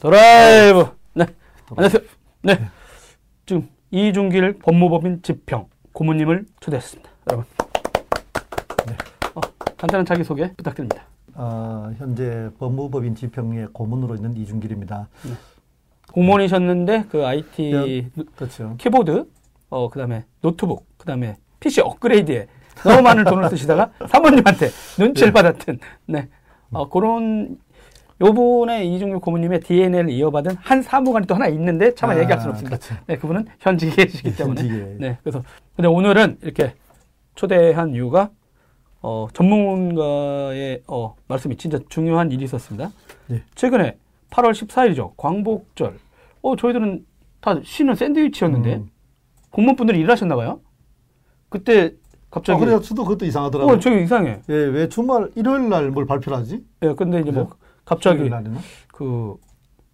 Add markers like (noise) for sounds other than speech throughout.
드라이브. 네. 안녕하세요. 네. 지금 이중길 법무법인 지평 고문님을 초대했습니다. 여러분. 네. 어, 간단한 자기소개 부탁드립니다. 어, 현재 법무법인 지평의 고문으로 있는 이중길입니다. 네. 공무원이셨는데 그 IT 네, 그렇죠. 키보드, 어 그다음에 노트북, 그다음에 PC 업그레이드에 너무 많은 돈을 쓰시다가 (laughs) 사모님한테 눈치를 네. 받았던 네. 어, 그런 요번에 이중규 고모님의 DNA를 이어받은 한 사무관이 또 하나 있는데 차마 아, 얘기할 수는 없습니다. 그렇죠. 네, 그분은 현직에 계시기 때문에. 현직에. 네, 그래서 근데 오늘은 이렇게 초대한 이유가 어, 전문가의 어, 말씀이 진짜 중요한 일이 있었습니다. 네. 최근에 8월 14일이죠. 광복절. 어, 저희들은 다 쉬는 샌드위치였는데 음. 공무원분들이 일하셨나 봐요. 그때 갑자기. 아, 그래요. 저도 그것도 이상하더라고요. 어, 저기 이상해. 예, 왜 주말 일요일 날 뭘 발표를 하지? 예, 근데 이제 뭐 갑자기 그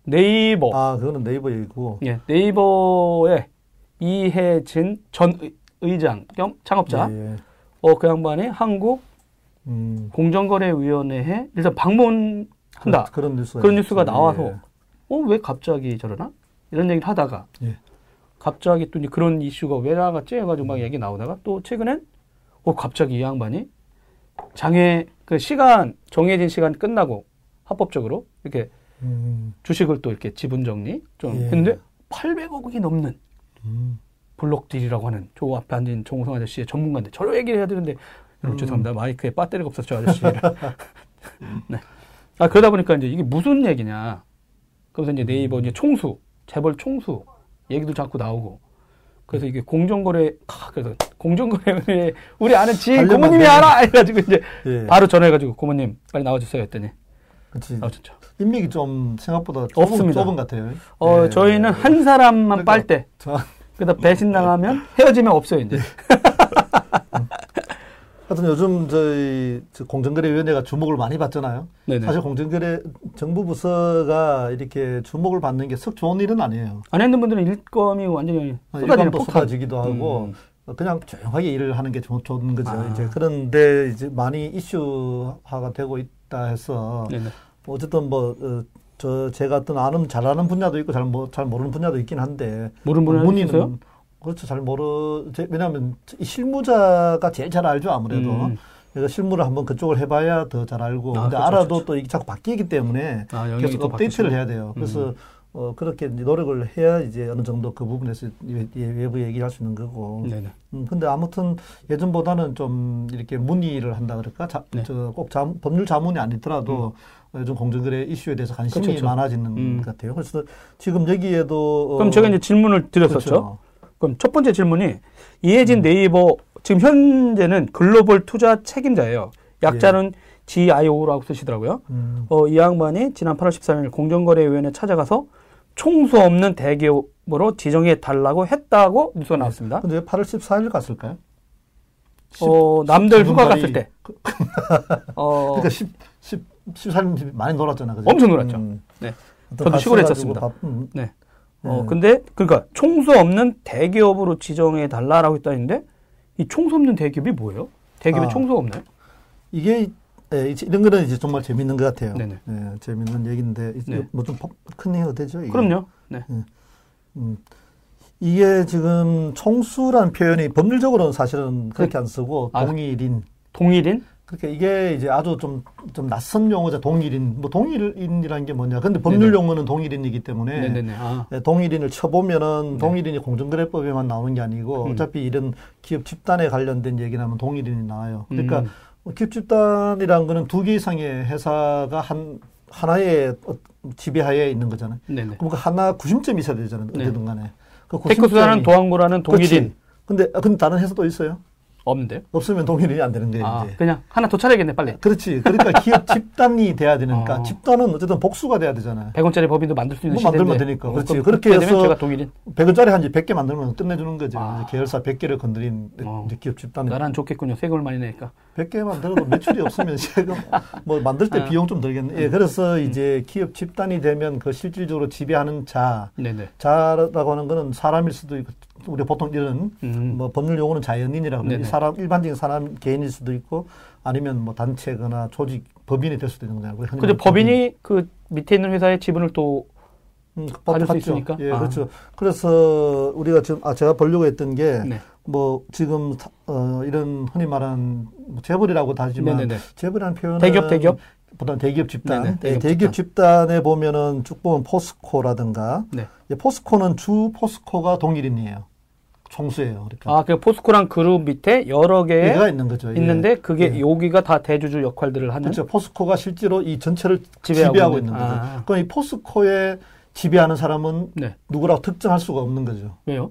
네이버. 아 그거는 네이버 얘기고. 예 네이버의 이혜진 전 의장 겸 창업자. 예, 예. 어그 양반이 한국 음. 공정거래위원회에 일단 방문한다. 그, 런 뉴스가, 그런 뉴스가 나와서. 예. 어왜 갑자기 저러나? 이런 얘기를 하다가 예. 갑자기 또 그런 이슈가 왜 나갔지? 해가지고 막 얘기 나오다가 또 최근엔 어 갑자기 이 양반이 장애 그 시간 정해진 시간 끝나고 합법적으로 이렇게 음. 주식을 또 이렇게 지분 정리 좀 예. 했는데 800억이 넘는 음. 블록딜이라고 하는 저 앞에 앉은 정우성 아저씨의 전문가인데 저로 얘기를 해야 되는데 여러분 음. 죄송합니다 마이크에 배터리가 없어서 저 아저씨를 (laughs) 네. 아 그러다 보니까 이제 이게 무슨 얘기냐 그래서 이제 네이버 이제 총수 재벌 총수 얘기도 자꾸 나오고 그래서 이게 공정거래 아, 그래서 공정거래 우리 아는 지인 고모님이 알아 해가지고 이제 예. 바로 전화해가지고 고모님 빨리 나와주세요 했더니 그치. 아, 진짜. 인맥이 좀 생각보다 좁은, 없습니다. 좁은 같아요. 어, 네. 저희는 한 사람만 그러니까, 빨 때. 저... 그다 배신 당하면 (laughs) 헤어지면 없어요, 이제. 하여튼 요즘 저희 공정거래위원회가 주목을 많이 받잖아요. 네네. 사실 공정거래 정부 부서가 이렇게 주목을 받는 게 썩 좋은 일은 아니에요. 안 했는 분들은 일감이 완전히 아, 일감도 쏟아지기도 하고 음. 그냥 조용하게 일을 하는 게 좋, 은 거죠. 아. 이제 그런데 이제 많이 이슈화가 되고 있다 해서 네네. 어쨌든 뭐, 어, 저, 제가 어떤 아는, 잘 아는 분야도 있고 잘, 뭐, 잘 모르는 분야도 있긴 한데. 모르는 분야도 있어요? 그렇죠. 잘 모르, 제, 왜냐하면 실무자가 제일 잘 알죠, 아무래도. 음. 그래서 실무를 한번 그쪽을 해봐야 더 잘 알고. 아, 근데 그렇죠, 알아도 그렇죠. 또 이게 자꾸 바뀌기 때문에 아, 계속 업데이트를 해야 돼요. 그래서 음. 어, 그렇게 노력을 해야 이제 어느 정도 그 부분에서 외부 얘기를 할 수 있는 거고. 네네. 음, 근데 아무튼 예전보다는 좀 이렇게 문의를 한다 그럴까? 자, 네. 저꼭 법률 자문이 아니더라도 음. 요즘 공정거래 이슈에 대해서 관심이 그렇죠. 그렇죠. 많아지는 음. 것 같아요. 그래서 지금 여기에도. 어, 그럼 제가 이제 질문을 드렸었죠. 그렇죠. 그럼 첫 번째 질문이 이해진 음. 네이버 지금 현재는 글로벌 투자 책임자예요. 약자는 예. GIO라고 쓰시더라고요. 음. 어, 이 양반이 지난 8월 13일 공정거래위원회 찾아가서 총수 없는 대기업으로 지정해 달라고 했다고 뉴스가 나왔습니다. 근데 왜 8월 14일 갔을까요? 10, 어, 남들 휴가 갔을 때. 어, 그러니까 10, 10, 14일 많이 놀았잖아. 그죠? 엄청 놀았죠. 음. 네. 저도 시골에 있었습니다. 밥, 음. 네. 어, 네. 근데, 그러니까 총수 없는 대기업으로 지정해 달라라고 했다는데, 이 총수 없는 대기업이 뭐예요? 대기업에 아, 총수가 없나요? 이게 네, 이런 거는 이제 정말 재밌는 것 같아요. 네네. 네, 재밌는 얘기인데 네. 뭐좀 큰 얘기가 되죠. 이게. 그럼요. 네. 네. 음, 이게 지금 총수라는 표현이 법률적으로는 사실은 그렇게 그, 안 쓰고 아, 동일인. 동일인? 그러니까 이게 이제 아주 좀, 좀 낯선 용어죠. 동일인. 뭐 동일인이라는 게 뭐냐. 근데 법률 네네. 용어는 동일인이기 때문에. 아. 네, 동일인을 쳐보면은 네. 동일인이 공정거래법에만 나오는 게 아니고 음. 어차피 이런 기업 집단에 관련된 얘기 나면 동일인이 나와요. 그러니까 음. 뭐 기업 집단이라는 거는 두 개 이상의 회사가 한 하나의 어, 지배하에 있는 거잖아요. 네네. 그러니까 하나 구심점이 있어야 되잖아요. 네. 어디든 간에. 그 테크수다는 도항고라는 동일인. 그렇지. 근데 아, 근데 다른 회사도 있어요. 없는데요? 없으면 동일이 안 되는 거예요. 아, 이제. 그냥 하나 더 차려야겠네, 빨리. 그렇지. 그러니까 (laughs) 기업 집단이 돼야 되니까 어. 집단은 어쨌든 복수가 돼야 되잖아요. 100원짜리 법인도 만들 수 있는 뭐 만들면 되니까. 그렇지. 그렇게 해서 제가 동일인. 100원짜리 한 100개 만들면 끝내주는 거죠. 아. 계열사 100개를 건드린 어. 기업 집단. 나란 좋겠군요. 세금을 많이 내니까. 100개 만 들어도 매출이 없으면 세금 (laughs) 뭐 만들 때 아. 비용 좀 들겠네. 예, 그래서 음. 이제 기업 집단이 되면 그 실질적으로 지배하는 자, 네네. 자라고 하는 거는 사람일 수도 있고 우리 보통 이런 음. 뭐 법률 용어는 자연인이라고 그러는 사람 일반적인 사람 개인일 수도 있고 아니면 뭐 단체거나 조직 법인이 될 수도 있는 거잖아요. 근데 법인이 그 밑에 있는 회사의 지분을 또 음, 받을 수 있으니까. 예, 아. 그렇죠. 그래서 우리가 지금 아 제가 보려고 했던 게. 네. 뭐 지금 어 이런 흔히 말하는 뭐 재벌이라고 다지만 네네네. 재벌이라는 표현은 대기업 대기업 보다 대기업 집단 네네, 대기업, 네, 대기업 집단. 에 보면은 쭉 보면 포스코라든가 네. 포스코는 주 포스코가 동일인이에요. 총수예요. 그러니까. 아, 그 포스코랑 그룹 밑에 여러 개가 있는 거죠. 예. 있는데 그게 예. 여기가 다 대주주 역할들을 하는. 그렇죠. 포스코가 실제로 이 전체를 지배하고, 지배하고 있는, 거죠. 아. 그럼 이 포스코에 지배하는 사람은 네. 누구라고 특정할 수가 없는 거죠. 왜요?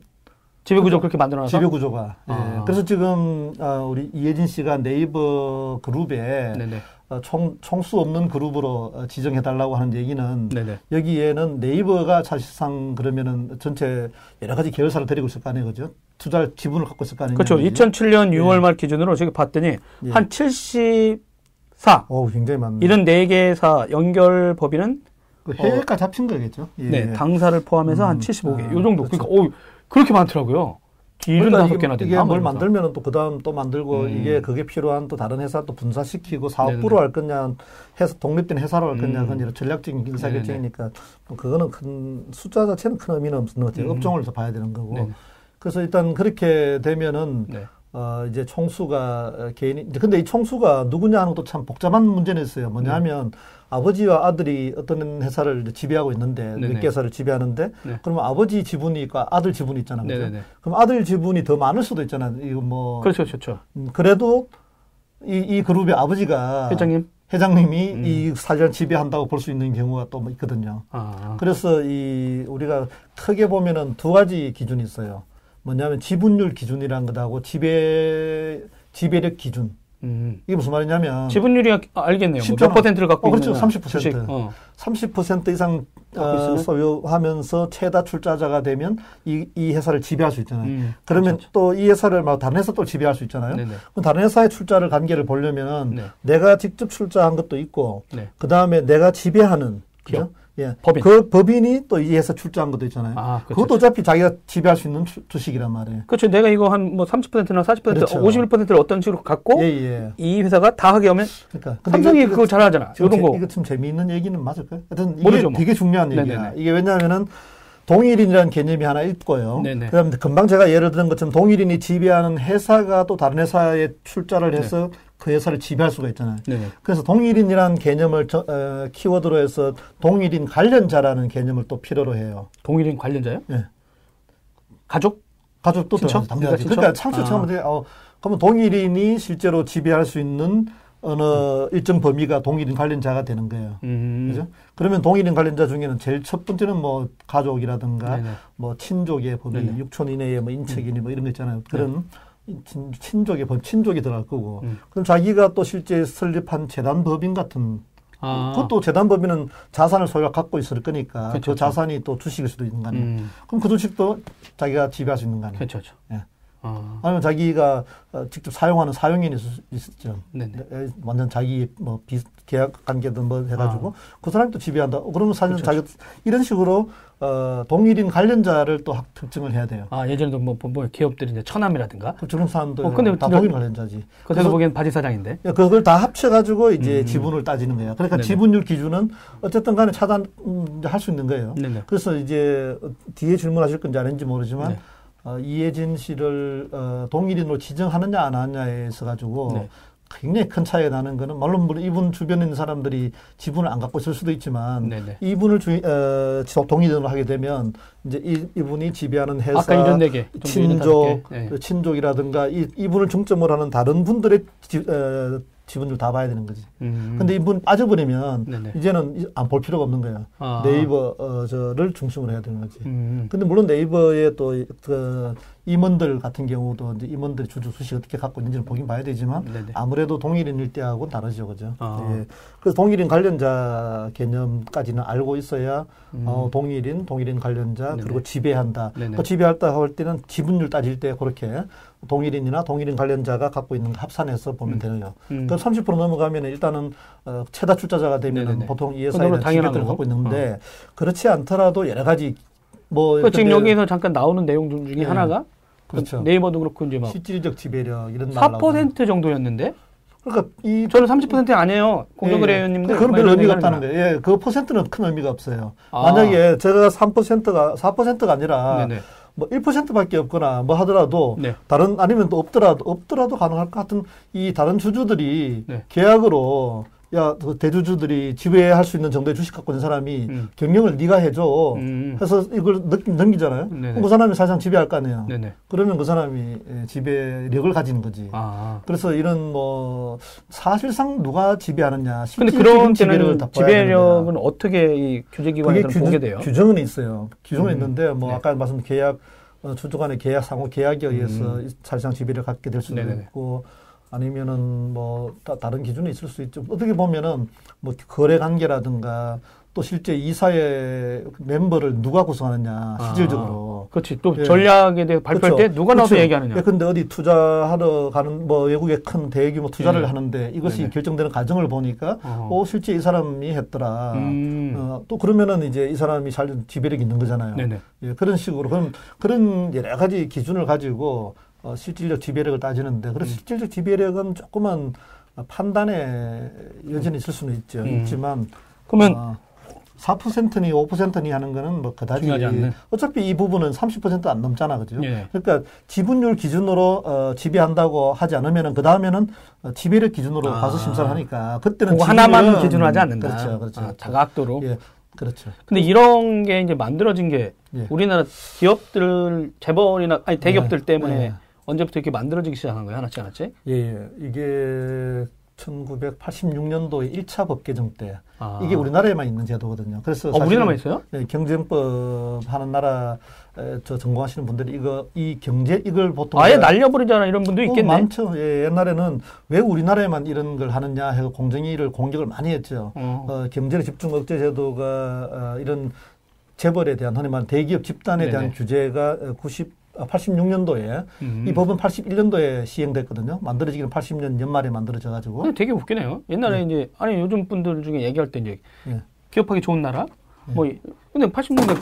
지배 구조 그렇게 만들어놔서 지배 구조가. 예. 아. 그래서 지금 아, 우리 이혜진 씨가 네이버 그룹에 네네. 어, 총, 총수 없는 그룹으로 어, 지정해달라고 하는 얘기는 네네. 여기에는 네이버가 사실상 그러면은 전체 여러 가지 계열사를 데리고 있을 거 아니에요, 그죠? 투자 지분을 갖고 있을 거 아니에요. 그렇죠. 2007년 6월 예. 말 기준으로 저기 봤더니 예. 한 74. 오, 굉장히 많네. 이런 네 개사 연결 법인은 그 해외가 어, 합친 거겠죠. 예. 네, 당사를 포함해서 음, 한 75개. 아, 요 정도. 그렇죠. 그러니까 오, 그렇게 많더라고요. 그러니까 다섯 개나 된다. 이게 뭘 만들면은 또 그다음 또 만들고 음. 이게 그게 필요한 또 다른 회사 또 분사시키고 사업부로 할 거냐 회사 독립된 회사로 할 거냐 음. 그건 전략적인 의사결정이니까 또 그거는 큰 숫자 자체는 큰 의미는 없는 것 같아요. 음. 업종을 더 봐야 되는 거고. 네네. 그래서 일단 그렇게 되면은 네. 어 이제 총수가 개인이 근데 이 총수가 누구냐 하는 것도 참 복잡한 문제는 있어요. 뭐냐면 네. 아버지와 아들이 어떤 회사를 지배하고 있는데 네네. 몇 개사를 지배하는데 네. 그러면 아버지 지분이 있고 아들 지분이 있잖아요. 그죠? 그럼 아들 지분이 더 많을 수도 있잖아요. 이거 뭐 그렇죠, 그렇죠. 음, 그래도 이, 이 그룹의 아버지가 회장님 회장님이 음. 이 사전 지배한다고 볼 수 있는 경우가 또뭐 있거든요. 아. 그래서 이 우리가 크게 보면은 두 가지 기준이 있어요. 뭐냐면 지분율 기준이라는 것하고 지배 지배력 기준. 음. 이게 무슨 말이냐면 지분율이 아, 알겠네요. 뭐몇 퍼센트를 갖고 어, 그렇죠. 있는 30%. 주식. 어. 30% 이상 어, 소유하면서 최다 출자자가 되면 이, 이 회사를 지배할 수 있잖아요. 음, 그러면 그렇죠. 또이 회사를 막 다른 회사 또 지배할 수 있잖아요. 네네. 그럼 다른 회사의 출자를 관계를 보려면 네. 내가 직접 출자한 것도 있고 네. 그 다음에 내가 지배하는 기업. 예. 법인. 그 법인이 또이 회사 출자한 것도 있잖아요. 아, 그렇죠. 그것도 어차피 자기가 지배할 수 있는 주, 식이란 말이에요. 그렇죠. 내가 이거 한 뭐 30%나 40%, 그렇죠. 51%를 어떤 식으로 갖고 예, 예. 이 회사가 다 하게 하면 그러니까. 삼성이 이거, 그거 잘 하잖아. 이런 거. 이거 좀 재미있는 얘기는 맞을까요? 하여튼 이게 모르죠, 뭐. 되게 중요한 얘기야. 네네네. 이게 왜냐하면은 동일인이라는 개념이 하나 있고요. 네네. 그다음에 금방 제가 예를 든 것처럼 동일인이 지배하는 회사가 또 다른 회사에 출자를 해서 네. 그 회사를 지배할 수가 있잖아요. 네네. 그래서 동일인이라는 개념을 저, 어, 키워드로 해서 동일인 관련자라는 개념을 또 필요로 해요. 동일인 관련자요? 네. 가족? 가족도 들어가죠. 당연하지. 그러니까 상수 처음에 아. 어, 그러면 동일인이 실제로 지배할 수 있는 어느 음. 일정 범위가 동일인 관련자가 되는 거예요. 음. 그죠? 그러면 동일인 관련자 중에는 제일 첫 번째는 뭐 가족이라든가 네네. 뭐 친족의 범위, 네네. 6촌 이내의 뭐 인척이니 음. 뭐 이런 거 있잖아요. 그런 네. 친, 친족의 법, 친족이 들어갈 거고. 음. 그럼 자기가 또 실제 설립한 재단 법인 같은 아. 그것도 재단 법인은 자산을 소유가 갖고 있을 거니까 그쵸, 그 자산이 또 주식일 수도 있는 거 아니에요. 음. 그럼 그 주식도 자기가 지배할 수 있는 거 아니에요. 그렇죠. 예. 아. 니면 자기가 어, 직접 사용하는 사용인이 있었죠. 네네. 완전 자기 뭐 비, 계약 관계든 뭐 해가지고 아. 그 사람이 또 지배한다. 그러면 사실 자기 이런 식으로 어, 동일인 관련자를 또 특징을 해야 돼요. 아 예전에도 뭐, 뭐, 뭐 기업들이 이제 처남이라든가 그 저런 사람들 어, 근데 다 동일 관련자지. 그래서 보기엔 바지 사장인데. 예, 그걸 다 합쳐가지고 이제 음. 지분을 따지는 거예요. 그러니까 네네. 지분율 기준은 어쨌든간에 차단할 음, 수 있는 거예요. 네네. 그래서 이제 뒤에 질문하실 건지 아닌지 모르지만. 네. 어, 이혜진 씨를 어, 동일인으로 지정하느냐 안 하느냐에 있어 가지고 네. 굉장히 큰 차이가 나는 거는 물론 이분 주변에 있는 사람들이 지분을 안 갖고 있을 수도 있지만 네네. 이분을 주, 어, 동의전으로 하게 되면 이제 이, 이분이 지배하는 회사 친족 네. 친족이라든가 이, 이분을 중점으로 하는 다른 분들의 지, 어, 지분들 다 봐야 되는 거지. 음. 근데 이분 빠져버리면 네네. 이제는 안 볼 필요가 없는 거야. 아. 네이버 어, 저를 중심으로 해야 되는 거지. 음. 근데 물론 네이버의 또 그 임원들 같은 경우도 이제 임원들의 주주 수식 어떻게 갖고 있는지를 보긴 봐야 되지만 네네. 아무래도 동일인 일대하고는 다르죠, 그죠? 아. 예. 그래서 동일인 관련자 개념까지는 알고 있어야 음. 어, 동일인, 동일인 관련자 네네. 그리고 지배한다. 그 지배할다 할 때는 지분율 따질 때 그렇게 동일인이나 동일인 관련자가 갖고 있는 합산해서 보면 음. 되네요. 음. 그30% 넘어가면 일단은 어, 최다 출자자가 되면 보통 이 회사에는 지배권을 갖고 있는데 어. 그렇지 않더라도 여러 가지 뭐그 지금 여기에서 잠깐 나오는 내용 중에 네. 하나가 그렇죠. 네이버도 그렇고 이제 막 실질적 지배력 이런 4% 정도였는데 그러니까 이 저는 30% 아니에요. 공동거래 예, 의원님들. 그건 별 의미가 없다는 거예요. 예, 그 퍼센트는 큰 의미가 없어요. 아. 만약에 제가 3%가 4%가 아니라 네네. 뭐 1%밖에 없거나 뭐 하더라도 네. 다른 아니면 또 없더라도 없더라도 가능할 것 같은 이 다른 주주들이 네. 계약으로 야, 그 대주주들이 지배할 수 있는 정도의 주식 갖고 있는 사람이 음. 경영을 네가 해줘. 음. 해서 이걸 넘기, 잖아요 그럼 그 사람이 사실상 지배할 거 아니에요. 네네. 그러면 그 사람이 예, 지배력을 가지는 거지. 아. 그래서 이런 뭐 사실상 누가 지배하느냐. 근데 그런 때는 지배력은 어떻게 이 규제기관에서 보게 돼요? 규정은 있어요. 규정은 음. 있는데 뭐 네. 아까 말씀 계약 어, 주주 간의 계약 상호 계약에 의해서 음. 사실상 지배를 갖게 될 수도 네네. 있고 아니면은 뭐 다, 른 기준이 있을 수 있죠. 어떻게 보면은 뭐 거래 관계라든가 또 실제 이사의 멤버를 누가 구성하느냐 아, 실질적으로. 아, 그렇지. 또 예. 전략에 대해 발표할 그렇죠. 때 누가 나와서 그렇죠. 얘기하느냐. 예, 근데 어디 투자하러 가는 뭐 외국에 큰 대규모 투자를 예. 하는데 이것이 네네. 결정되는 과정을 보니까 어. 어, 실제 이 사람이 했더라. 음. 어, 또 그러면은 이제 이 사람이 잘 지배력이 있는 거잖아요. 네네. 예, 그런 식으로 그럼 그런 여러 가지 기준을 가지고 어, 실질적 지배력을 따지는데 그런 음. 실질적 지배력은 조금은 판단에 여전히 있을 수는 있죠. 음. 있지만 그러면 어, 4%니 5%니 하는 거는 뭐 그다지 어차피 이 부분은 30%안 넘잖아, 그죠? 예. 그러니까 지분율 기준으로 어, 지배한다고 하지 않으면은 그 다음에는 어, 지배력 기준으로 아. 가서 심사를 하니까 그때는 하나만 기준으로 하지 않는다. 그렇죠, 그렇죠. 아, 다각도로. 예. 그렇죠. 근데 이런 게 이제 만들어진 게 예. 우리나라 기업들 재벌이나 아니 대기업들 네. 때문에 네. 언제부터 이렇게 만들어지기 시작한 거예요? 하나씩 하나씩? 예, 예. 이게 1986년도에 1차 법 개정 때 아. 이게 우리나라에만 있는 제도거든요. 그래서 어, 우리나라만 있어요? 네, 경쟁법 하는 나라 저 전공하시는 분들이 이거 이 경제 이걸 보통 아예 날려버리잖아 이런 분도 어, 있겠네. 어, 많죠. 예, 옛날에는 왜 우리나라에만 이런 걸 하느냐 해서 공정위를 공격을 많이 했죠. 어. 어 경제를 집중 억제 제도가 어, 이런 재벌에 대한 흔히 말하는 대기업 집단에 네네. 대한 규제가 90 86년도에 음. 이 법은 81년도에 시행됐거든요. 만들어지기는 80년 연말에 만들어져 가지고. 되게 웃기네요. 옛날에 네. 이제 아니 요즘 분들 중에 얘기할 때 이제 네. 기업하기 좋은 나라 네. 뭐 근데 80년대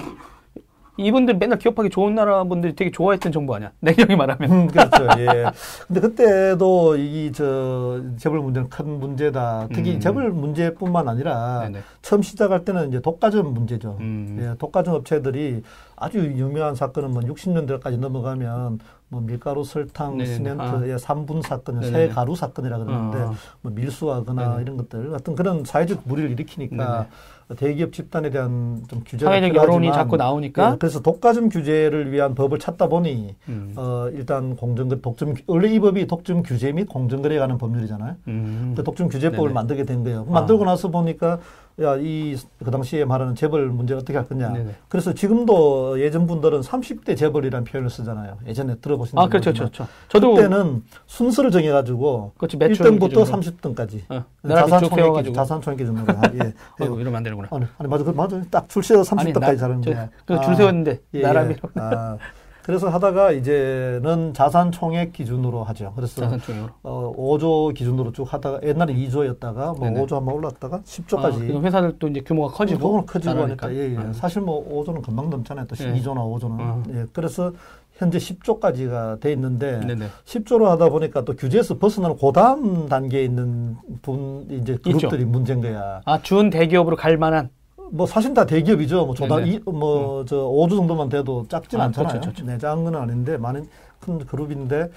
이분들 맨날 기업하기 좋은 나라 분들이 되게 좋아했던 정부 아니야? (laughs) 냉정히 말하면. 음, 그렇죠. 예. (laughs) 근데 그때도 이, 저, 재벌 문제는 큰 문제다. 특히 음. 재벌 문제뿐만 아니라 네네. 처음 시작할 때는 이제 독과점 문제죠. 음. 예, 독과점 업체들이 아주 유명한 사건은 뭐 60년대까지 넘어가면 뭐 밀가루, 설탕, 네네. 시멘트의 아. 3분 사건, 새 가루 사건이라 그러는데 아. 뭐 밀수하거나 네네. 이런 것들 어떤 그런 사회적 무리를 일으키니까. 대기업 집단에 대한 좀 규제가 사회적 여론이 자꾸 나오니까 네, 그래서 독과점 규제를 위한 법을 찾다 보니 음. 어 일단 공정거 독점 원래 이 법이 독점 규제 및 공정 거래에 관한 법률이잖아요. 음. 그 독점 규제법을 네네. 만들게 된 거예요. 만들고 아. 나서 보니까 야, 이, 그 당시에 말하는 재벌 문제 어떻게 할 거냐. 네네. 그래서 지금도 예전 분들은 30대 재벌이라는 표현을 쓰잖아요. 예전에 들어보신 아, 그렇죠, 그렇죠. 저도. 그때는 순서를 정해가지고. 그렇지, 1등부터 30등까지. 어, 자산 총액, 자산 총액 기준으로. 예. (laughs) 어, 이러면 안 되는구나. 아니, 아니 맞아, 그, 맞아. 딱 줄 세워 30등까지 자르는 거줄 세웠는데. 예, 나라미. 예. 아, 그래서 하다가 이제는 자산 총액 기준으로 하죠. 그래서 자산 총액으로. 어 5조 기준으로 쭉 하다가 옛날에 2조였다가 뭐 네네. 5조 한번 올랐다가 10조까지. 아, 회사들도 이제 규모가 커지고. 어, 커지고 하니까 예, 예. 아. 사실 뭐 5조는 금방 넘잖아요. 또 2조나 5조는. 아. 예. 그래서 현재 10조까지가 돼 있는데 네네. 10조로 하다 보니까 또 규제에서 벗어나는 고다음 단계에 있는 분 이제 그룹들이. 문제인 거야. 아, 준 대기업으로 갈 만한 뭐 사실 다 대기업이죠. 뭐 조단 이뭐저 음. 5주 정도만 돼도 작진 아, 않잖아요. 그렇죠, 그렇죠. 네, 작은 건 아닌데 많은 큰 그룹인데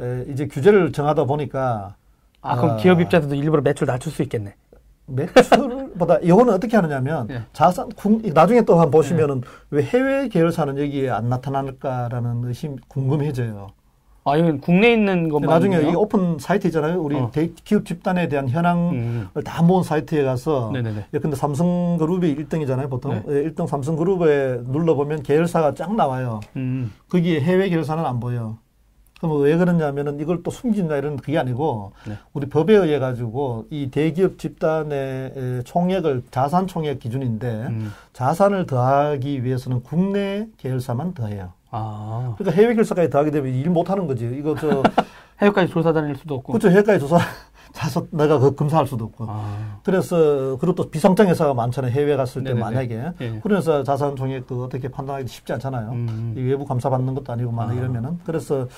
에, 이제 규제를 정하다 보니까 아 그럼 아, 기업 입장에서도 일부러 매출 낮출 수 있겠네. 매출보다 (laughs) 이거는 어떻게 하느냐면 예. 자산 나중에 또 한번 보시면은 예. 왜 해외 계열사는 여기에 안 나타날까라는 의심 궁금해져요. 아, 이건 국내에 있는 것만. 나중에 이 오픈 사이트 있잖아요. 우리 어. 대, 기업 집단에 대한 현황을 음. 다 모은 사이트에 가서. 네네네. 예, 근데 삼성그룹이 1등이잖아요, 보통. 네. 예, 1등 삼성그룹에 눌러보면 계열사가 쫙 나와요. 음. 거기에 해외 계열사는 안 보여. 그럼 왜 그러냐면은 이걸 또 숨긴다 이런 그게 아니고 네. 우리 법에 의해 가지고 이 대기업 집단의 총액을 자산 총액 기준인데 음. 자산을 더하기 위해서는 국내 계열사만 더해요. 아. 그러니까 해외 계열사까지 더하게 되면 일 못하는 거지. 이거 저 (laughs) 해외까지 조사 다닐 수도 없고. 그렇죠. 해외까지 조사 (laughs) 자서 내가 그 검사할 수도 없고. 아. 그래서 그리고 또 비상장 회사가 많잖아요. 해외 갔을 때 네네네. 만약에 네. 그래서 자산 총액 그 어떻게 판단하기 쉽지 않잖아요. 음. 이 외부 감사 받는 것도 아니고 막 아. 이러면은 그래서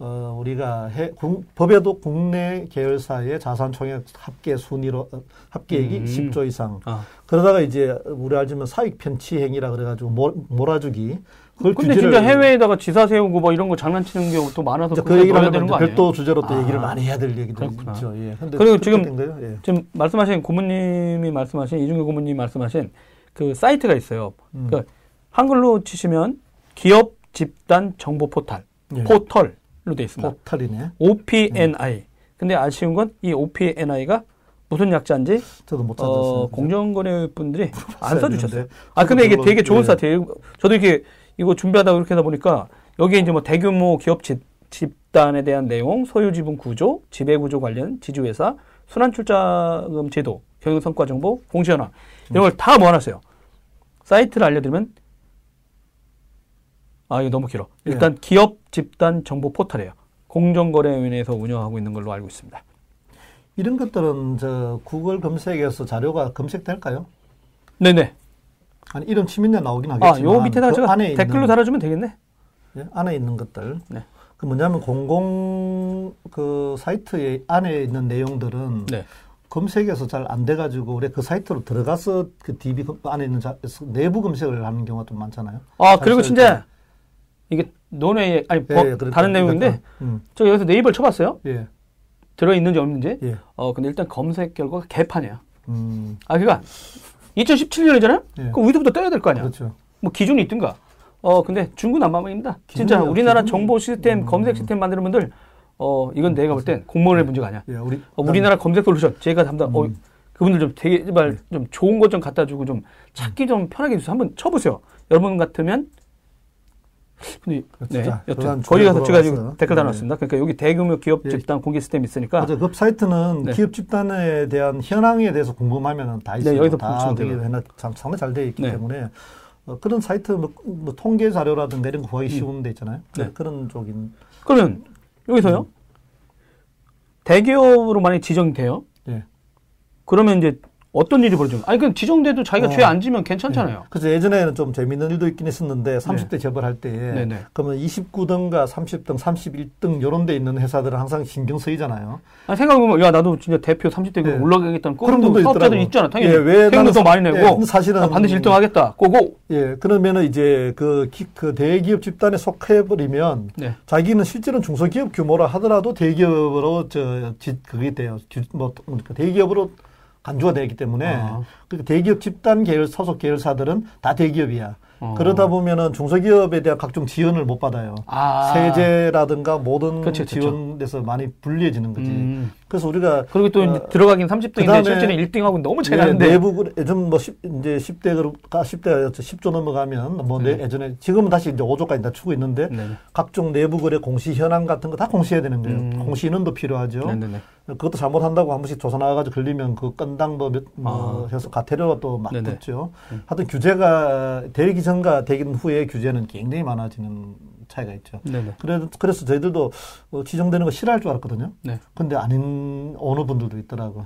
어, 우리가 해, 국, 법에도 국내 계열사의 자산 총액 합계 순위로 어, 합계액이 음. 10조 이상. 아. 그러다가 이제 우리 알지만 사익 편취 행위라 그래가지고 몰, 몰아주기. 근데 진짜 해외에다가 지사 세우고 뭐 이런 거 장난치는 경우도 많아서 그 얘기를 하는 거 별도 주제로 또 아. 얘기를 많이 해야 될 얘기도 그렇구나. 있죠. 예. 그리고 지금 예. 지금 말씀하신 고모님이 말씀하신 이중규 고모님이 말씀하신 그 사이트가 있어요. 음. 그 한글로 치시면 기업 집단 정보 포탈 예. 포털 로 되어 있습니다. 포털이네. OPNI. 네. 근데 아쉬운 건 이 OPNI가 무슨 약자인지 저도 못 찾았어요. 어, 공정거래 분들이 안 (laughs) 써주셨어요. 아 근데 이게 되게 좋은 예. 사이트예요. 저도 이렇게 이거 준비하다 이렇게 하다 보니까 여기에 이제 뭐 대규모 기업 집, 집단에 대한 내용, 소유 지분 구조, 지배 구조 관련 지주회사, 순환 출자금 제도, 경영 성과 정보, 공시 현황 이런 걸 다 모아놨어요. 사이트를 알려드리면 아, 이거 너무 길어. 예. 일단 네. 기업 집단 정보 포털이에요. 공정거래위원회에서 운영하고 있는 걸로 알고 있습니다. 이런 것들은 저 구글 검색에서 자료가 검색될까요? 네네. 아니 이런 치민내 나오긴 하겠지만 아, 요 밑에다 그 제가 안에 댓글로 있는, 달아주면 되겠네. 예, 안에 있는 것들. 네. 그 뭐냐면 공공 그 사이트에 안에 있는 내용들은 네. 검색에서 잘 안 돼가지고 우리 그 사이트로 들어가서 그 DB 안에 있는 자, 내부 검색을 하는 경우가 좀 많잖아요. 아 그리고 진짜 이게 논외 아니 예, 뭐 예, 그러니까, 다른 내용인데 그러니까, 음. 저 여기서 네이버를 쳐봤어요. 예. 들어 있는지 없는지. 예. 어 근데 일단 검색 결과가 개판이야. 음. 아 그니까 2017년이잖아요. 예. 그럼 위드부터 떠야 될 거 아니야. 그렇죠. 뭐 기준이 있든가. 어 근데 중구난방입니다. 진짜 우리나라. 정보 시스템 음. 검색 시스템 만드는 분들 어 이건 내가 볼 땐 공무원의 예. 문제가 아니야. 예, 우리 어, 우리나라 검색 솔루션 제가 담당 어, 음. 어 그분들 좀 되게 제발 예. 좀 좋은 것 좀 갖다 주고 좀 찾기 좀 편하게 해주세요. 한번 쳐보세요. 여러분 같으면 근데 네, 여튼 거기 가서 제가 지금 댓글 달아놨습니다. 네. 그러니까 여기 대규모 기업 예. 집단 공개 시스템 있으니까. 맞아. 그 사이트는 네. 기업 집단에 대한 현황에 대해서 궁금하면 다 네, 있어요. 네, 여기서 다 되게 참 상당히 잘 되어 있기 네. 때문에 어, 그런 사이트 뭐, 뭐, 통계 자료라든가 이런 거 구하기 음. 쉬운 데 있잖아요. 네. 그런 쪽인. 그러면 여기서요. 음. 대기업으로 만약 지정돼요. 네. 그러면 이제 어떤 일이 벌어지면 아니 그 지정돼도 자기가 어. 죄 안 지면 괜찮잖아요. 네. 그래서 예전에는 좀 재밌는 일도 있긴 했었는데 30대 네. 재벌할 때 네네. 그러면 29등과 30등, 31등 요런 데 있는 회사들은 항상 신경 쓰이잖아요. 아 생각해보면 야 나도 진짜 대표 30대 네. 올라가겠다는 그런 분도 사업자들 있잖아. 당연히 예, 왜 나는 더 많이 내고 예, 사실은 반드시 1등 하겠다. 고고. 예, 그러면은 이제 그, 기, 그 대기업 집단에 속해 버리면 네. 자기는 실제로는 중소기업 규모라 하더라도 대기업으로 저 지, 그게 돼요. 뭐 그러니까 대기업으로 간주가 되기 때문에 아. 그 대기업 집단 계열 소속 계열사들은 다 대기업이야. 어. 그러다 보면은 중소기업에 대한 각종 지원을 못 받아요. 아. 세제라든가 모든 그치, 지원에서 많이 불리해지는 거지. 음. 그래서 우리가 그리고 또 어, 들어가긴 30등인데 실제로 1등하고 너무 차이 나는데 내부 예전 뭐 10, 이제 10대 그룹가 10대 10조 넘어가면 뭐 네. 예전에 지금은 다시 이제 5조까지 낮추고 있는데 네. 각종 내부 거래 공시 현황 같은 거 다 공시해야 되는 거예요. 음. 공시 인원도 필요하죠. 네, 네, 네. 그것도 잘못한다고 한 번씩 조사 나와가지고 걸리면 그 건당 뭐, 몇, 뭐 아. 해서 가태료가 또 막 붙죠. 음. 하여튼 규제가 되기 전과 되기 후에 규제는 굉장히 많아지는 차이가 있죠. 네네. 그래서, 그래서 저희들도 어, 지정되는 거 싫어할 줄 알았거든요. 네. 근데 아닌 어느 분들도 있더라고.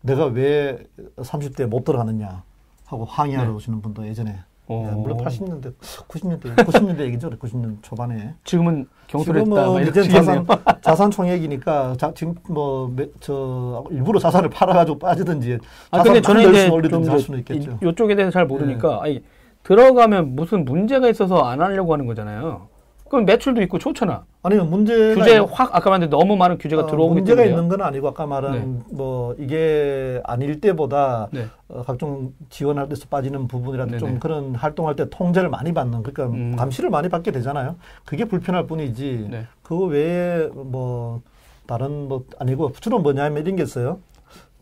내가 왜 30대에 못 들어가느냐 하고 항의하러 네. 오시는 분도 예전에 어. 예, 물론 80년대, 90년대, 90년대 얘기죠. 90년 초반에. 지금은 경솔했다. 이제 자산, (laughs) 자산 총액이니까, 자, 지금 뭐, 저, 일부러 자산을 팔아가지고 빠지든지. 아, 근데 저는 이제 좀 수는 있겠죠. 이쪽에 대해서 잘 모르니까, 네. 아니, 들어가면 무슨 문제가 있어서 안 하려고 하는 거잖아요. 그럼 매출도 있고 좋잖아. 아니요, 문제 규제 확 아까 말한 너무 많은 규제가 어, 들어오기 문제가 때문에요. 있는 건 아니고 아까 말한 네. 뭐 이게 아닐 때보다 네. 어, 각종 지원할 때서 빠지는 부분이라든 좀 그런 활동할 때 통제를 많이 받는 그러니까 음. 감시를 많이 받게 되잖아요. 그게 불편할 뿐이지. 네. 그거 외에 뭐 다른 뭐 아니고 주로 뭐냐면 이런 게 있어요.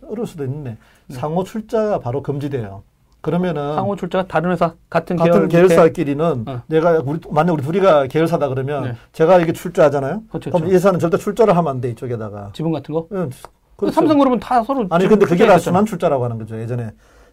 어려울 수도 있는데 네. 상호 출자가 바로 금지돼요. 그러면은 상호 출자가 다른 회사 같은, 같은 계열 계열 사끼리는 어. 내가 우리 만약 우리 둘이가 계열사다 그러면 네. 제가 이게 출자하잖아요. 그렇죠, 그럼 그렇죠. 회사는 절대 출자를 하면 안 돼 이쪽에다가 지분 같은 거. 응. 그렇죠. 삼성그룹은 다 서로 아니 근데 그게 다 순환 출자라고 하는 거죠 예전에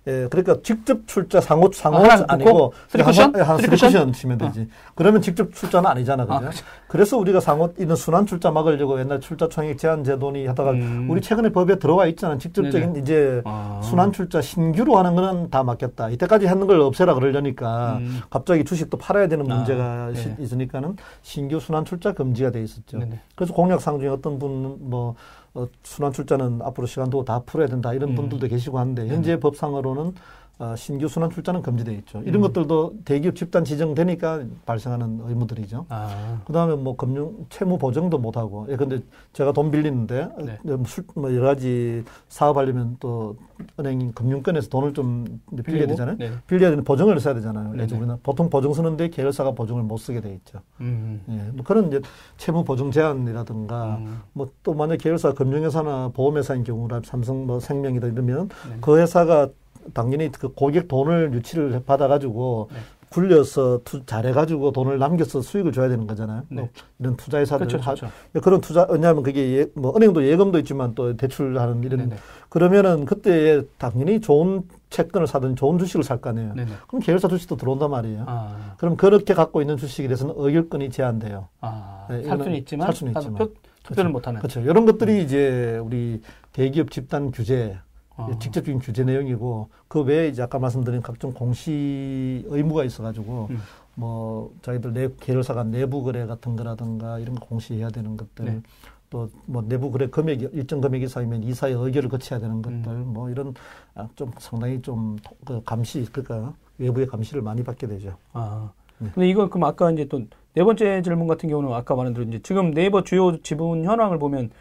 예, 그러니까 직접 출자 상호 상호 아, 아니고 쓰리쿠션 한, 한 쓰리쿠션 치면 되지. 아. 그러면 직접 출자는 아니잖아, 그죠? 아, 그렇죠. 그래서 우리가 상호 이런 순환 출자 막으려고 옛날 출자 총액 제한 제도니 하다가 음. 우리 최근에 법에 들어와 있잖아. 직접적인 네네. 이제 아. 순환 출자 신규로 하는 거는 다 막겠다. 이때까지 하는 걸 없애라 그러려니까 음. 갑자기 주식도 팔아야 되는 아, 문제가 네. 있으니까는 신규 순환 출자 금지가 돼 있었죠. 네네. 그래서 공약 상 중에 어떤 분뭐 어, 순환 출자는 앞으로 시간 두고 다 풀어야 된다 이런 음. 분들도 계시고 한데 현재 음. 법상으로는 어, 신규 순환 출자는 금지되어 있죠. 이런 음. 것들도 대기업 집단 지정되니까 발생하는 의무들이죠. 아. 그 다음에 뭐 금융, 채무 보증도 못 하고. 예, 근데 제가 돈 빌리는데, 네. 뭐, 술, 뭐 여러 가지 사업하려면 또 은행 금융권에서 돈을 좀 빌려야 되잖아요. 네. 빌려야 되는 보증을 써야 되잖아요. 네. 우리는 보통 보증 쓰는데 계열사가 보증을 못 쓰게 돼 있죠. 음. 예, 뭐 그런 이제 채무 보증 제한이라든가 음. 뭐또 만약 계열사 금융회사나 보험회사인 경우라 삼성 뭐 생명이다 이러면 네. 그 회사가 당연히 그 고객 돈을 유치를 받아가지고 네. 굴려서 투, 잘해가지고 돈을 남겨서 수익을 줘야 되는 거잖아요. 네. 뭐 이런 투자회사들 그렇죠, 그렇죠. 그런 투자 왜냐하면 그게 예, 뭐 은행도 예금도 있지만 또 대출하는 이런 네네. 그러면은 그때 당연히 좋은 채권을 사든 좋은 주식을 살 거 아니에요. 네네. 그럼 계열사 주식도 들어온단 말이에요. 아. 그럼 그렇게 갖고 있는 주식에 대해서는 의결권이 제한돼요. 아. 네, 살 수는 있지만 살 수는 있지만 투표는 그렇죠. 못하는. 그렇죠. 이런 것들이 음. 이제 우리 대기업 집단 규제 아. 직접적인 규제 내용이고 그 외에 이제 아까 말씀드린 각종 공시 의무가 있어가지고 음. 뭐 자기들 내 계열사가 내부 거래 같은 거라든가 이런 거 공시해야 되는 것들 네. 또뭐 내부 거래 금액 일정 금액 이상이면 이사의 의결을 거쳐야 되는 것들 음. 뭐 이런 아, 좀 상당히 좀 그 감시 그러니까 외부의 감시를 많이 받게 되죠. 아. 네. 근데 이거 그럼 아까 이제 또 네 번째 질문 같은 경우는 아까 말한 대로 이제 지금 네이버 주요 지분 현황을 보면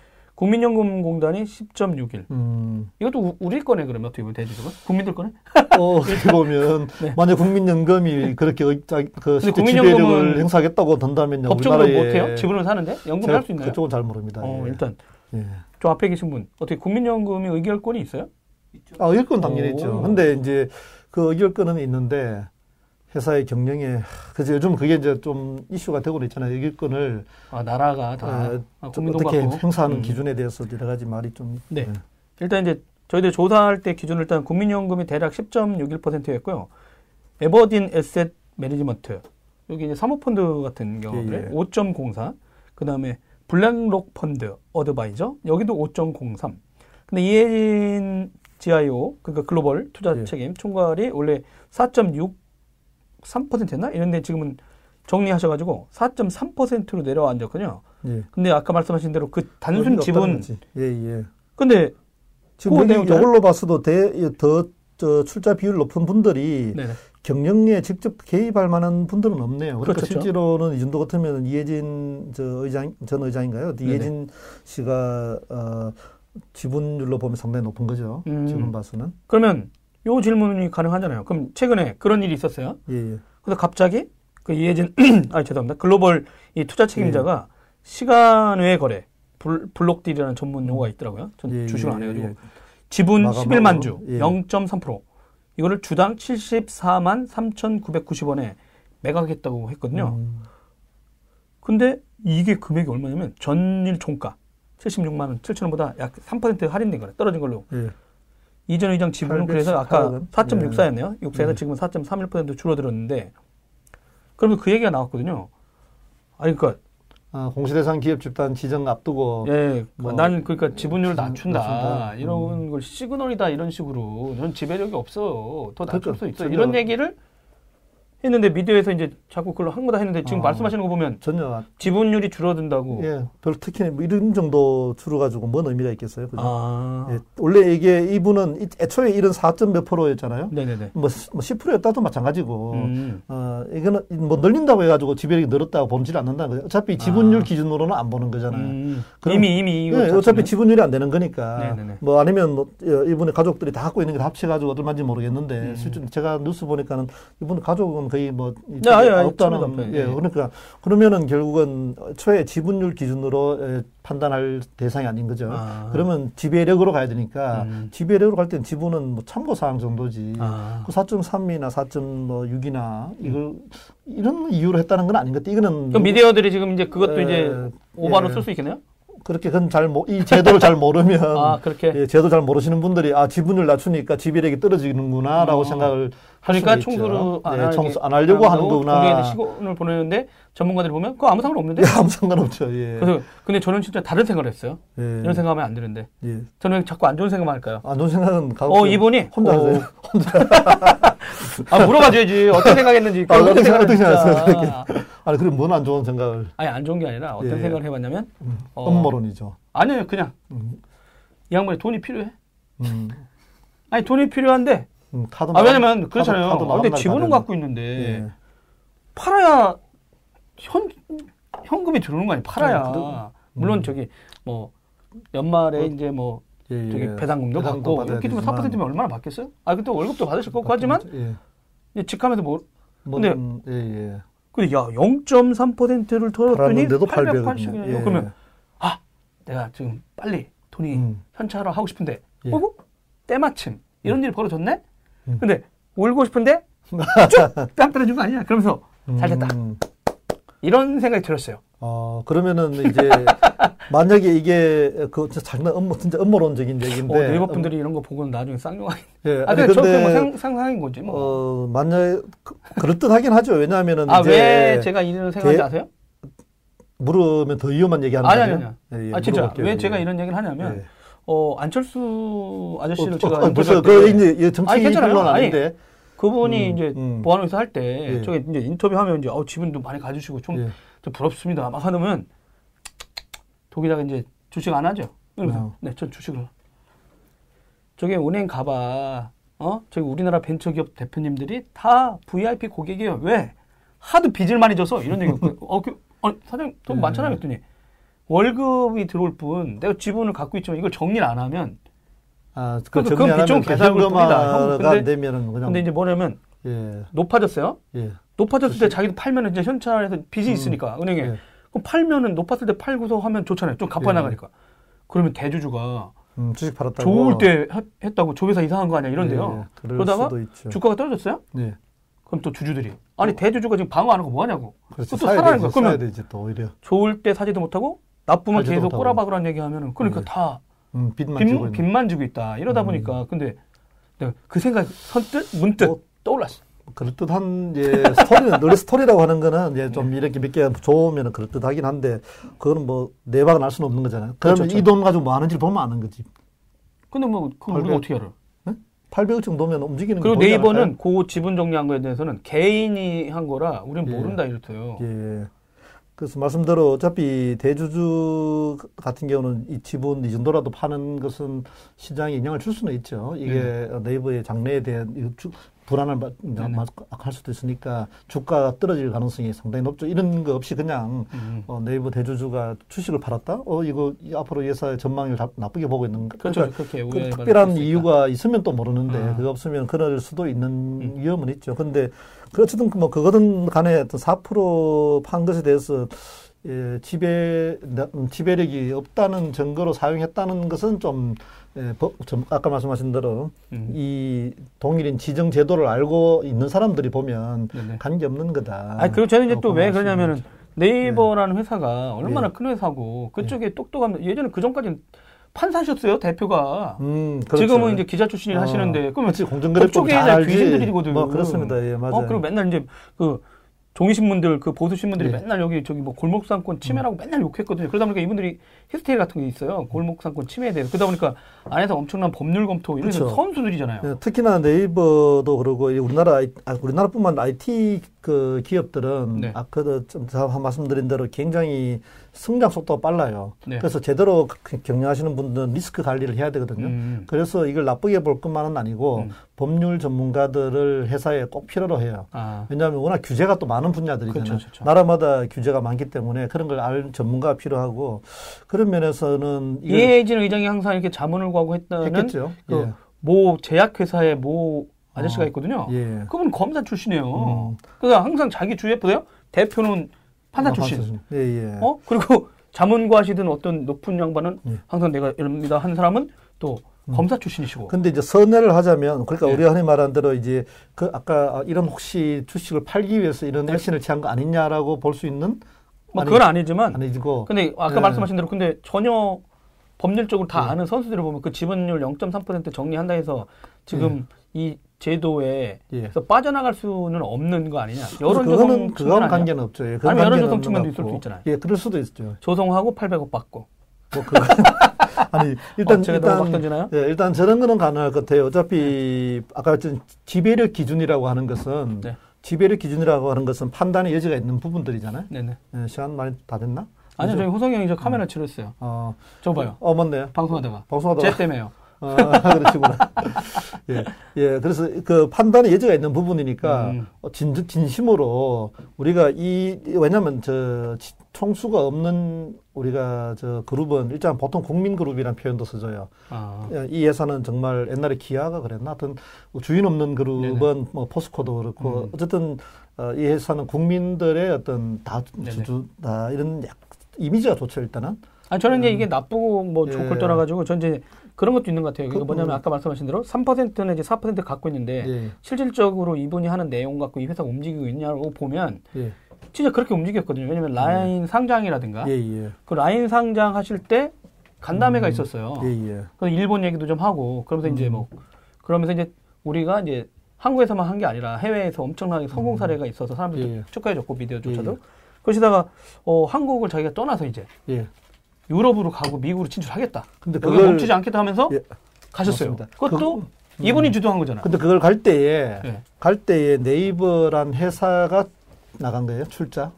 국민연금공단이 10.61. 음. 이것도 우, 리 거네 그러면 어떻게 보면 대주주가 국민들 거네? 어, 어떻게 보면 (laughs) 네. 만약 국민연금이 그렇게 그 지배력을 행사하겠다고 든다면요. 법적으로 못 해요? 지분을 사는데 연금 할수 있나요? 그쪽은 잘 모릅니다. 어, 예. 일단 예. 저 앞에 계신 분 어떻게 국민연금이 의결권이 있어요? 아, 의결권 당연히 오. 있죠. 근데 이제 그 의결권은 있는데 회사의 경영에 그래서 요즘 그게 이제 좀 이슈가 되고 있잖아요. 의결권을 아 나라가 다 아, 아, 어떻게 받고. 행사하는 음. 기준에 대해서 여러 가지 말이 좀 네. 네. 일단 이제 저희들 조사할 때 기준을 일단 국민연금이 대략 10.61%였고요. 에버딘 에셋 매니지먼트 여기 이제 사모펀드 같은 경우들 예, 예. 5.04 그다음에 블랙록 펀드 어드바이저 여기도 5.03 근데 이해진 GIO 그러니까 글로벌 투자 예. 책임 총괄이 원래 4.6 3%였나? 이런데 지금은 정리하셔가지고 4.3%로 내려앉았거든요. 예. 근데 아까 말씀하신 대로 그 단순 지분. 예, 예. 근데 지금 여기 이걸로 봐서도 대, 더, 저, 출자 비율 높은 분들이 네네. 경영에 직접 개입할 만한 분들은 없네요. 그러니까 그렇죠. 실제로는 이 정도 같으면 이혜진 저 의장, 전 의장인가요? 네네. 이혜진 씨가, 어, 지분율로 보면 상당히 높은 거죠. 음. 지금 봐서는. 그러면 요 질문이 가능하잖아요. 그럼 최근에 그런 일이 있었어요. 예, 예. 그래서 갑자기 그 이해진 (clears throat) 아 죄송합니다. 글로벌 이 투자 책임자가 예. 시간 외 거래 불, 블록딜이라는 전문 용어가 있더라고요. 전 예, 주식을 안 예, 해가지고 예. 지분 마감, 11만 주, 0.3% 이거를 주당 74만 3,990원에 매각했다고 했거든요. 음. 근데 이게 금액이 얼마냐면 전일 종가 76만 원, 7천 원보다 약 3% 할인된 거래. 떨어진 걸로. 예. 이전 의장 지분은 그래서 아까 4.64였네요. 6세에서 네. 지금은 4.31% 줄어들었는데 그러면 그 얘기가 나왔거든요. 아니 그러니까 아, 공시대상 기업 집단 지정 앞두고 예, 뭐, 난 그러니까 지분율을 낮춘다, 낮춘다. 이런 음. 걸 시그널이다 이런 식으로 저는 지배력이 없어 더 낮출 그렇죠. 수 있어 이런 얘기를 했는데 미디어에서 이제 자꾸 그걸 항마다 했는데 지금 아, 말씀하시는 거 보면 전혀 지분율이 줄어든다고. 예, 별 특히 뭐 이런 정도 줄어가지고 뭔 의미가 있겠어요, 그죠? 아. 예, 원래 이게 이분은 애초에 이런 4점 몇 프로였잖아요. 네네네. 뭐, 뭐 10%였다도 마찬가지고, 음. 어 이거는 뭐 늘린다고 해가지고 지배력이 늘었다고 보질 않는다는 거죠. 어차피 지분율 아. 기준으로는 안 보는 거잖아요. 음. 이미 이미 예, 어차피 지분율이 안 되는 거니까. 네네네. 뭐 아니면 뭐 어, 이분의 가족들이 다 갖고 있는 게 다 합쳐가지고 얼마인지 모르겠는데 음. 실제 제가 뉴스 보니까는 이분 가족은 거의 뭐 네, 아니, 아니, 없다는 예, 그러니까 그러면은 결국은 초에 지분율 기준으로 에, 판단할 대상이 아닌 거죠. 아. 그러면 지배력으로 가야 되니까 음. 지배력으로 갈 때는 지분은 뭐 참고 사항 정도지. 아. 그 4.3이나 4.6이나 이걸 음. 이런 이유로 했다는 건 아닌 것 같아. 이거는 그럼 미디어들이 지금 이제 그것도 에, 이제 오바로 예. 쓸수 있겠네요. 그렇게 그건 잘이 제도를 잘 모르면 아 그렇게 예, 제도 잘 모르시는 분들이 아 지분을 낮추니까 지배력이 떨어지는구나라고 어. 생각을 그러니까 청소를 안, 네, 청소 안 하려고 하는 거구나. 시간을 보내는데 전문가들이 보면 그거 아무 상관 없는데. 예, 아무 상관 없죠. 예. 그래서 근데 저는 진짜 다른 생각을 했어요. 예. 이런 생각하면 안 되는데. 예. 저는 자꾸 안 좋은 생각만 할까요? 안 좋은 생각은 가고. 어 이분이 혼자 어. 하세요. (laughs) 혼자. (laughs) 아 물어봐줘야지 어떤 생각했는지. 아, 어떤 생각 어떻게 생각했어요? 아니 그럼 뭔 안 좋은 생각을? 아니 안 좋은 게 아니라 어떤 예. 생각을 해봤냐면 음, 어, 음모론이죠. 아니요 그냥 음. 이 양반이 돈이 필요해. 음. 아니 돈이 필요한데. 음, 카드 아 왜냐면 그렇잖아요. 카드, 카드 근데 지분은 갖고 있는데 예. 팔아야 현 현금이 들어오는 거 아니야? 팔아야. 네, 물론 저기 뭐 연말에 어, 이제 뭐 예, 예. 저기 배당금도 받고 이렇게 되면 4%면 얼마나 받겠어요? 아 그때 월급도 받으실 거고 하지만 예. 직하면서 뭐, 뭐 근데 음, 예, 예. 근데 야 0.3%를 털었더니 880이에요. 예. 그러면 아 내가 지금 빨리 돈이 음. 현찰화 하고 싶은데 예. 어구 때마침 이런 음. 일이 벌어졌네. 음. 근데 울고 싶은데 (laughs) 쭉뺨 때려준 거 아니야? 그러면서 잘 됐다. 음. 이런 생각이 들었어요. 어, 그러면은 이제 (laughs) 만약에 이게 그 장난 음모 진짜 음모론적인 얘기인데 어, 네이버 분들이 음, 이런 거 보고는 나중에 쌍욕하긴. 예. 아, 근데 저뭐 상, 상상인 거지 뭐. 어, 만약 그, 그럴듯하긴 하죠. 왜냐하면은 아, 왜 제가 이런 생각인지 대, 아세요? 물으면 더 위험한 얘기 하는 거예요. 아니, 아니, 아니. 예, 예, 아, 진짜. 왜 제가 이런 얘기를 하냐면 예. 어, 안철수 아저씨를 어, 제가 어, 벌써 그 이제 정치 변론 아닌데 그분이 음, 이제 음. 보안에서 할 때 예. 저게 이제 인터뷰하면 이제 어, 지분도 많이 가지시고 좀, 예. 좀 부럽습니다. 막 하면 독일다가 이제 주식 안 하죠. 그래서 어. 네, 전 주식을 저게 은행 가봐. 어? 저기 우리나라 벤처기업 대표님들이 다 VIP 고객이에요. 왜? 하도 빚을 많이 져서 이런 얘기. (laughs) 어, 그, 어, 사장님 돈 네. 많잖아요. 그랬더니 월급이 들어올 뿐 내가 지분을 갖고 있지만 이걸 정리를 안 하면 아, 그 그러니까 그건 비용 계산을 봅니다. 근데, 되면은 그냥 근데 이제 뭐냐면 예. 높아졌어요. 예. 높아졌을 때 자기도 팔면은 이제 현찰에서 빚이 음. 있으니까 은행에 예. 그럼 팔면은 높았을 때 팔고서 하면 좋잖아요. 좀 갚아 나가니까. 예. 그러면 대주주가 음, 주식 팔았다고 좋을 때 했 다고 조회사 이상한 거 아니야 이런데요. 예, 그러다가 주가가 떨어졌어요. 네. 그럼 또 주주들이 아니 어. 대주주가 지금 방어 안 하고 뭐 하냐고. 그렇지, 또 사라는 거야. 그러면 되지, 또 오히려. 좋을 때 사지도 못하고 나쁘면 계속 꼬라박으라는 얘기하면은 그러니까 네. 다 음, 빚만, 빚, 지고 빚만 지고 있다. 이러다 음. 보니까 근데 내가 그 생각 선뜻 문득 뭐, 떠올랐어. 그럴듯한 이제 스토리는 노래 스토리라고 하는 거는 이제 좀 네. 이렇게 몇 개 좋으면 그럴듯하긴 한데 그거는 뭐 내박은 날 수는 없는 거잖아요. 그러면 그렇죠, 이돈 가지고 뭐 하는지 보면 아는 거지. 근데 뭐 그걸 우리가 어떻게 알아? 네? 800억 정도면 움직이는 그리고 네이버는 그 지분 정리한 거에 대해서는 개인이 한 거라 우리는 예. 모른다 이렇대요. 예. 그래서 말씀대로 어차피 대주주 같은 경우는 이 지분 이 정도라도 파는 것은 시장에 영향을 줄 수는 있죠. 이게 네. 이버의 장래에 대한 불안을 할 수도 있으니까 주가가 떨어질 가능성이 상당히 높죠. 이런 거 없이 그냥 음. 어, 네이버 대주주가 주식을 팔았다? 어 이거 이앞으로 회사의 전망을 나쁘게 보고 있는 거. 그렇죠. 그러니까 그 특별한 이유가 있으면 또 모르는데 아. 그거 없으면 그럴 수도 있는 음. 위험은 있죠. 근데 그렇든 뭐 그거든 간에 어떤 4%판 것에 대해서 예, 지배 지배력이 없다는 증거로 사용했다는 것은 좀 예, 법, 좀 아까 말씀하신 대로 음. 이 동일인 지정 제도를 알고 있는 사람들이 보면 네네. 관계 없는 거다. 아, 그리고 저는 이제 또 왜 그러냐면은 네이버라는 네. 회사가 얼마나 네. 큰 회사고 그쪽에 네. 똑똑한 예전에 그 전까지는 판사셨어요 대표가. 음, 그렇죠. 지금은 이제 기자 출신이 어, 하시는데 그러면 잘 귀신들이거든요. 뭐 그렇습니다. 예, 맞아요. 어, 그리고 맨날 이제 그 종이신문들 그 보수신문들이 네. 맨날 여기 저기 뭐 골목상권 침해라고 음. 맨날 욕했거든요. 그러다 보니까 이분들이 히스테리 같은 게 있어요. 골목상권 침해에 대해서. 그러다 보니까 안에서 엄청난 법률 검토 이런 그렇죠. 선수들이잖아요. 네, 특히나 네이버도 그러고 우리나라 아, 우리나라뿐만 IT 그 기업들은 네. 아까도 좀 말씀드린 대로 굉장히 성장 속도가 빨라요. 네. 그래서 제대로 경영하시는 분들은 리스크 관리를 해야 되거든요. 음. 그래서 이걸 나쁘게 볼 것만은 아니고 음. 법률 전문가들을 회사에 꼭 필요로 해요. 아. 왜냐하면 워낙 규제가 또 많은 분야들이잖아요. 그렇죠, 그렇죠. 나라마다 규제가 많기 때문에 그런 걸 알 전문가가 필요하고 그런 면에서는 이해진 의장이 항상 이렇게 자문을 구하고 했다는 했겠죠. 그 예. 모 제약회사의 모 아저씨가 어. 있거든요. 예. 그분 검사 출신이에요. 음. 그래서 항상 자기 주위에 보세요. 대표는 판사 아, 출신. 예, 예. 어? 그리고 자문과시든 어떤 높은 양반은 예. 항상 내가 이럽니다 한 사람은 또 음. 검사 출신이시고. 근데 이제 선회를 하자면 그러니까 예. 우리 흔히 말한 대로 이제 그 아까 이런 혹시 주식을 팔기 위해서 이런 네. 액션을 취한 거 아니냐라고 볼 수 있는 뭐 그건 아니지만 아니고. 근데 아까 네. 말씀하신 대로 근데 전혀 법률적으로 다 네. 아는 선수들을 보면 그 지분율 0.3% 정리한다 해서 지금 네. 이 제도에 예. 서 빠져나갈 수는 없는 거 아니냐? 여론 조성 그거는 관계는 없죠. 예, 아니 여론 조성 측면도 있을 수 있잖아요. 예, 그럴 수도 있죠. 조성하고 800억 받고. 뭐 그, (laughs) 아니 일단 어, 일단 예, 일단 저런 거는 가능할 것 같아요. 어차피 네. 아까 지배력 기준이라고 하는 것은 네. 지배력 기준이라고 하는 것은 판단의 여지가 있는 부분들이잖아요. 네네. 예, 시간 많이 다 됐나? 아니요, 저희 호성이 형이 저 카메라 음. 치료했어요. 어, 저 봐요. 어, 맞네요. 방송하다가. 방송하다가. 제 때문에요. 아, (laughs) 그러시구나. 예, 예. 그래서 그 판단의 여지가 있는 부분이니까 음. 어, 진, 진심으로 우리가 이, 왜냐면 저 총수가 없는 우리가 저 그룹은 일단 보통 국민 그룹이라는 표현도 써져요. 아. 예, 이 회사는 정말 옛날에 기아가 그랬나? 하여튼 주인 없는 그룹은 네네. 뭐 포스코도 그렇고 음. 어쨌든 어, 이 회사는 국민들의 어떤 다 주주 다 이런 이미지가 좋죠 일단은. 아 저는 이제 이게 나쁘고 뭐 예. 좋을 떠나가지고 전 이제 그런 것도 있는 것 같아요. 그게 뭐냐면 아까 말씀하신 대로 3%는 이제 4% 갖고 있는데 예. 실질적으로 이분이 하는 내용 갖고 이 회사가 움직이고 있냐고 보면 예. 진짜 그렇게 움직였거든요. 왜냐면 라인 예. 상장이라든가 예, 예. 그 라인 상장 하실 때 간담회가 음. 있었어요. 그래서 일본 얘기도 좀 하고 그러면서 음. 이제 뭐 그러면서 이제 우리가 이제 한국에서만 한 게 아니라 해외에서 엄청나게 성공 음. 사례가 있어서 사람들이 축하해줬고 미디어조차도 그러시다가 어 한국을 자기가 떠나서 이제 유럽으로 가고 미국으로 진출하겠다. 근데 그걸 멈추지 않겠다 하면서 예, 가셨어요. 맞습니다. 그것도 그, 이분이 음. 주도한 거잖아. 근데 그걸 갈 때에 예. 갈 때에 네이버란 회사가 나간 거예요? 출자?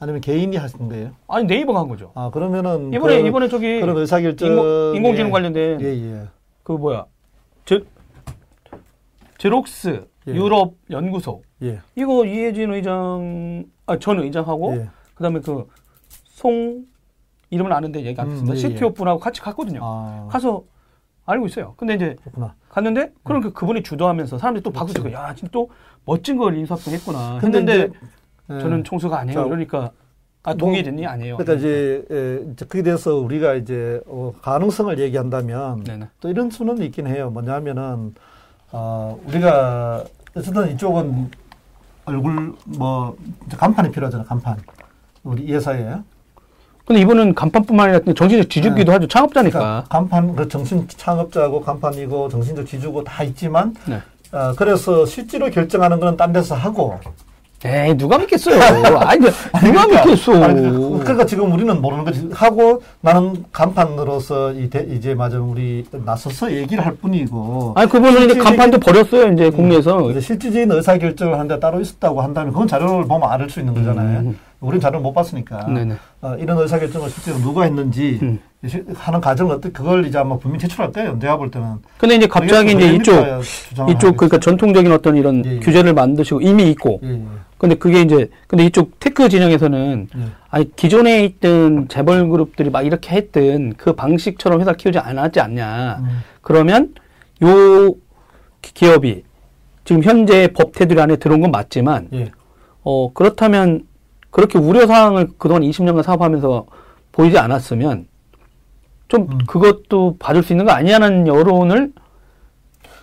아니면 개인이 하신 거예요? 아니 네이버가 한 거죠. 아 그러면은 이번에 그, 이번에 저기 그런 의사결정 인공, 지능 관련된 예, 예. 그 뭐야 제 제록스 예. 유럽 연구소 예. 이거 이혜진 의장 아 전 의장하고 예. 그다음에 그 송 이름은 아는데 얘기 안 했습니다. 음, 예, CTO 예. 분하고 같이 갔거든요. 아. 가서 알고 있어요. 근데 이제 그렇구나. 갔는데 그럼 음. 그분이 주도하면서 사람들이 또 바꾸고 야, 지금 또 멋진 걸 인수합병 했구나. 했는데 이제, 저는 예. 총수가 아니에요. 자, 그러니까 아, 뭐 동의됐니? 아니에요. 그러니까 이제, 에, 이제 그에 대해서 우리가 이제 어, 가능성을 얘기한다면 네네. 또 이런 수는 있긴 해요. 뭐냐면은 어, 우리가 어쨌든 이쪽은 얼굴 뭐 간판이 필요하잖아. 간판. 우리 이 회사에 근데 이분은 간판뿐만 아니라 정신적 지주기도 네. 하죠. 창업자니까. 그러니까 간판, 그 정신 창업자고 간판이고 정신적 지주고 다 있지만, 네. 어, 그래서 실제로 결정하는 거는 딴 데서 하고, 에이, 누가 믿겠어요. 아니, 누가 (laughs) 그러니까, 믿겠어. 아니, 그러니까 지금 우리는 모르는 거지. 하고 나는 간판으로서 이 이제 맞아 우리 나서서 얘기를 할 뿐이고. 아니, 그분은 이제 간판도 버렸어요, 이제 음, 국내에서. 이제 실질적인 의사결정을 하는데 따로 있었다고 한다면 그건 자료를 보면 알 수 있는 거잖아요. 음. 우리는 자료를 못 봤으니까. 어, 이런 의사결정을 실제로 누가 했는지 음. 하는 과정을 어떻게 그걸 이제 아마 분명히 제출할 거예요. 내가 볼 때는. 근데 이제 갑자기 이제 이쪽 이쪽 그러니까 전통적인 어떤 이런 예, 예. 규제를 만드시고 이미 있고. 예, 예. 근데 그게 이제 근데 이쪽 테크 진영에서는 예. 아니 기존에 있던 재벌 그룹들이 막 이렇게 했던 그 방식처럼 회사 키우지 않았지 않냐. 음. 그러면 요 기업이 지금 현재 법 테두리 안에 들어온 건 맞지만 예. 어 그렇다면 그렇게 우려 사항을 그동안 20년간 사업하면서 보이지 않았으면 좀 음. 그것도 봐줄 수 있는 거 아니냐는 여론을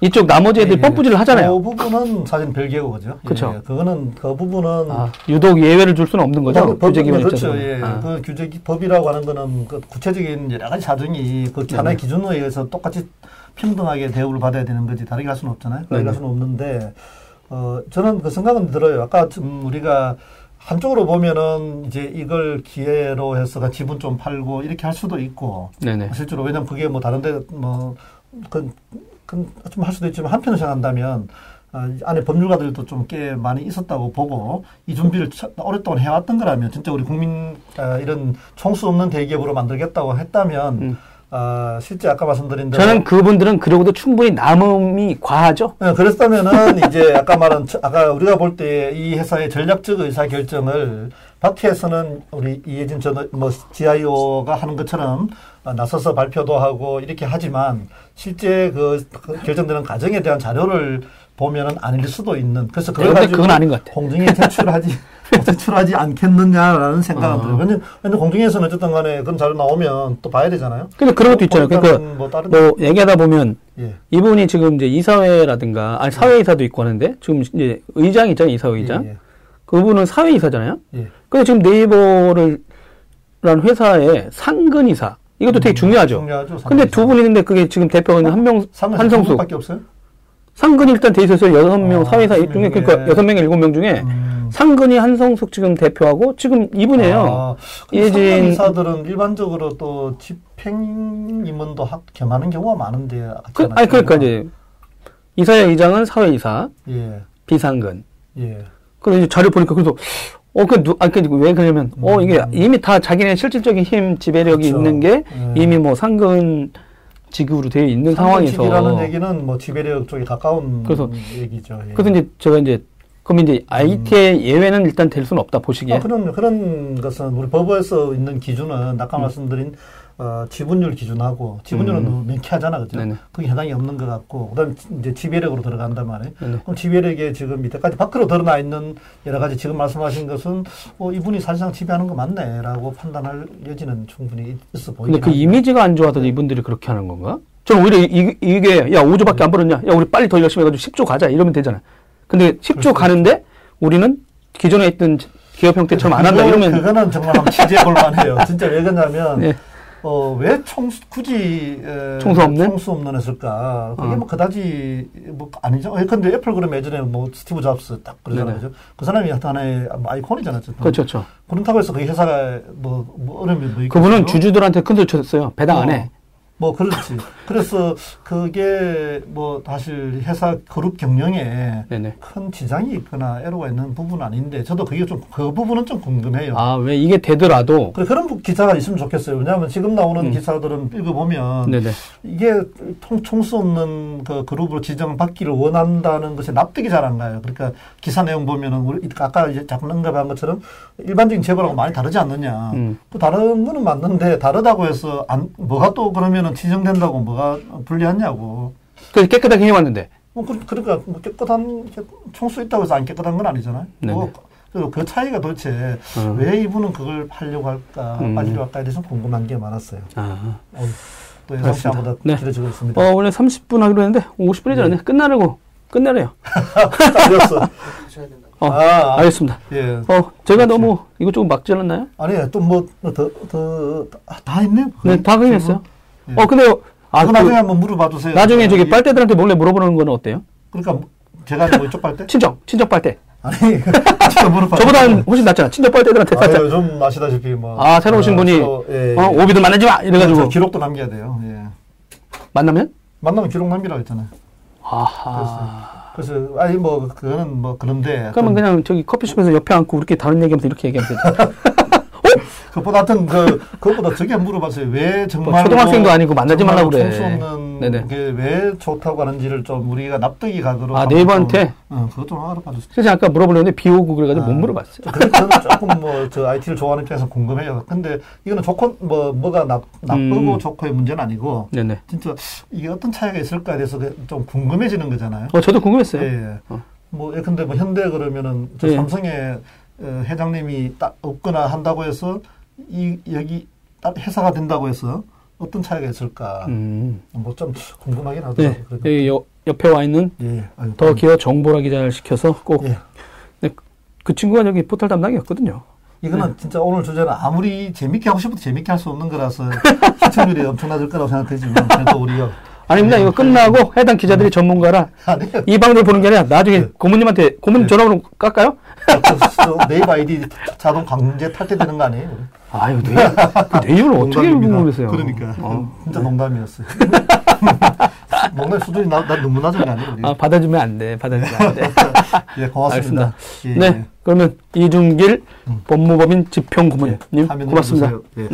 이쪽 나머지 애들 예, 예. 뻔뿌질을 하잖아요. 그 부분은 사실 별개고 그죠. 그렇죠. 예, 그거는 그 부분은 아, 유독 예외를 줄 수는 없는 거죠. 법, 규제 기본 그렇죠. 예. 아. 그 규제 법이라고 하는 거는 그 구체적인 여러 가지 사정이 그 하나의 네. 기준에 의해서 똑같이 평등하게 대우를 받아야 되는 거지 다르게 할 수는 없잖아요. 다르게 할 수는 없는데 어 저는 그 생각은 들어요. 아까 좀 우리가 한쪽으로 보면은 이제 이걸 기회로 해서 지분 좀 팔고 이렇게 할 수도 있고 네네. 실제로 왜냐면 그게 뭐 다른데 뭐그좀 할 수도 있지만 한편으로 생각한다면 어, 안에 법률가들도 좀 꽤 많이 있었다고 보고 이 준비를 오랫동안 해왔던 거라면 진짜 우리 국민 어, 이런 총수 없는 대기업으로 만들겠다고 했다면 음. 아, 실제 아까 말씀드린 대로 저는 그분들은 그러고도 충분히 남음이 과하죠. 네, 그랬다면은 (laughs) 이제 아까 말한 아까 우리가 볼 때 이 회사의 전략적 의사 결정을 밖에서는 우리 이혜진 전뭐 GIO가 하는 것처럼 나서서 발표도 하고 이렇게 하지만 실제 그, 그 결정되는 과정에 대한 자료를 보면은 아닐 수도 있는 그래서 그걸 가지고 그건 아닌 것 같아. 공중에 제출하지 (laughs) 제출하지 않겠느냐라는 생각은 어. 들어요. 왜냐면, 왜냐면 공중에서는 어쨌든 간에 그런 자료 나오면 또 봐야 되잖아요. 근데 그런 것도 있잖아요. 그러니까 뭐, 뭐 얘기하다 보면 예. 이분이 지금 이제 이사회라든가 아니 사회이사도 있고 하는데 지금 이제 의장 있잖아요. 이사회 의장. 예, 예. 그분은 사회이사잖아요. 예. 근데 지금 네이버를 라는 회사의 상근이사 이것도 되게 음, 중요하죠. 중요하죠. 근데 두 분 있는데 그게 지금 대표가 있는 한명 한성수 밖에 없어요? 상근이 일단 돼 있었어요. 여섯 명 아, 사회사 중에 그러니까 여섯 명 일곱 명 중에 음. 상근이 한성숙 지금 대표하고 지금 이분이에요. 아, 예진 이사들은 일반적으로 또 집행 임원도 겸하는 경우가 많은데. 그, 아니 그러니까 이제 이사야 이장은 사회이사, 예. 비상근. 예. 그래서 자료 보니까 그래서 어, 그, 누, 아, 그, 왜 그러냐면, 음. 어, 이게 이미 다 자기네 실질적인 힘, 지배력이 그렇죠. 있는 게 네. 이미 뭐 상근 지급으로 되어 있는 상황에서. 이라는 얘기는 뭐 지배력 쪽에 가까운 그래서, 얘기죠. 예. 그래서 이제 제가 이제, 그럼 이제 IT의 음. 예외는 일단 될 수는 없다, 보시기에. 아, 그런, 그런 것은 우리 법에서 있는 기준은 아까 음. 말씀드린 어, 지분율 기준하고 지분율은 음. 너무 명쾌하잖아, 그죠? 네네. 그게 해당이 없는 것 같고, 그다음 이제 지배력으로 들어간단 말이에요. 네네. 그럼 지배력에 지금 밑에까지 밖으로 드러나 있는 여러 가지 지금 말씀하신 것은 어, 이분이 사실상 지배하는 거 맞네라고 판단할 여지는 충분히 있어 보이죠. 근데 그 이미지가 안 좋아서 이분들이 그렇게 하는 건가? 저는 오히려 이, 게 야, 5조밖에 안 벌었냐? 야, 우리 빨리 더 열심히 해가지고 10조 가자. 이러면 되잖아. 근데 10조 가는데 우리는 기존에 있던 기업 형태처럼 안 한다 이러면 그거는 정말 한번 취재해 볼 만해요. (laughs) 진짜 왜 그러냐면 네. 어, 왜 총수, 굳이, 에, 총수 없는? 총수 없는 했을까? 그게 어. 뭐 그다지, 뭐, 아니죠. 예, 근데 애플 그럼 예전에 뭐, 스티브 잡스 딱 그러잖아요. 그 사람이 하나의 아이콘이잖아요. 그렇죠, 그렇죠. 그렇다고 해서 그 회사가 뭐, 뭐 어려움이 뭐 그분은 주주들한테 큰소리 쳤어요. 배당 어. 안 해. 뭐 그렇지. 그래서 그게 뭐 사실 회사 그룹 경영에 네네. 큰 지장이 있거나 애로가 있는 부분은 아닌데 저도 그게 좀 그 부분은 좀 궁금해요. 아 왜 이게 되더라도 그래, 그런 기사가 있으면 좋겠어요. 왜냐하면 지금 나오는 음. 기사들은 읽어보면 네네. 이게 통, 총수 없는 그 그룹으로 지정받기를 원한다는 것에 납득이 잘 안 가요. 그러니까 기사 내용 보면은 우리 아까 이제 잠깐 언급한 것처럼 일반적인 재벌하고 많이 다르지 않느냐. 음. 그 다른 거는 맞는데 다르다고 해서 안 뭐가 또 그러면 그러면은 지정된다고 뭐가 불리하냐고. 그 깨끗하게 해왔는데. 뭐 그, 그러니까 뭐 깨끗한 총수 있다고 해서 안 깨끗한 건 아니잖아요. 뭐 그 차이가 도대체 어. 왜 이분은 그걸 하려고 할까 음. 빠지려고 할까에 대해서 궁금한 게 많았어요. 아. 어, 또 예상치 않보다 네. 길어지고 있습니다. 어, 원래 30분 하기로 했는데 50분이 지났네. 네. 끝나려고 끝내래요. (laughs) 어, 아, 알겠습니다. 예. 어, 제가 그렇지. 너무 이거 조금 막 질렀나요? 아니요, 또 뭐, 더, 더, 다 했네? 네, 다 끝냈어요. 어, 근데, 아, 그 나중에 한번 물어봐 주세요. 나중에 저기 예. 빨대들한테 몰래 물어보는 건 어때요? 그러니까, 제가 뭐 이쪽 빨대? 친정, 친정 빨대. 아니, (laughs) 제가 물어봐. 저보다 훨씬 낫잖아. 친정 빨대들한테 살짝. 아유, 좀 아시다시피 뭐. 아, 새로 오신 아, 분이, 저, 예, 어, 예. 오비들 만나지 마! 이래가지고. 기록도 남겨야 돼요, 예. 만나면? 만나면 기록 남기라고 했잖아요. 아하. 그래서, 그래서 아니, 뭐, 그거는 뭐, 그런데. 그러면 그냥 저기 커피숍에서 옆에 앉고 우리끼리 다른 얘기하면서 이렇게 얘기하면 되죠. (laughs) 그보다 하여튼 그 그것보다 저게 물어봤어요. 왜 정말 뭐 초등학생도 아니고 만나지 말라고 그래. 수 없는 네네. 게왜 좋다고 하는지를 좀 우리가 납득이 가도록 아 네이버한테 어, 그것 좀 알아봐 주세요. 그래서 아까 물어보려는데 비 오고 그래가지고 아, 못 물어봤어요. 저는 조금 뭐 저 IT를 좋아하는 입장에서 궁금해요. 근데 이거는 좋고 뭐 뭐가 나, 나쁘고 음. 좋고의 문제는 아니고 네네. 진짜 이게 어떤 차이가 있을까에 대해서 그좀 궁금해지는 거잖아요. 어 저도 궁금했어요. 예. 예. 어. 뭐 예컨대 뭐 현대 그러면은 저 예. 삼성의 어, 회장님이 딱 없거나 한다고 해서 이 여기 회사가 된다고 해서 어떤 차이가 있을까 음. 뭐좀 궁금하긴 하더라고요. 네. 여, 옆에 와 있는 예. 아유, 더 기어 정보라 기자를 시켜서 꼭 예. 네. 그 친구가 여기 포털 담당이었거든요. 이거는 네. 진짜 오늘 주제는 아무리 재밌게 하고 싶어도 재밌게 할 수 없는 거라서 (laughs) 시청률이 엄청나질 거라고 생각되지만 그래도 우리가 아닙니다. 이거 끝나고 해당 기자들이 전문가라. 이 방송을 보는 게 아니라 나중에 네. 고모님한테 고모님 네. 전화번호 깎아요? 네이버 아이디 자동 강제 탈퇴되는 거 아니에요? 아유, 네이버, 그 네이버를 어떻게 모르겠어요. 그러니까. 어. 진짜 농담이었어요. (laughs) 농담 수준이 나, 나 너무 낮은 거 아니에요? 아, 받아주면 안 돼. 받아주면 안 돼. (laughs) 예, 고맙습니다. 예, 네. 예. 그러면 이중길 음. 법무법인 지평고문님 예, 고맙습니다. 네.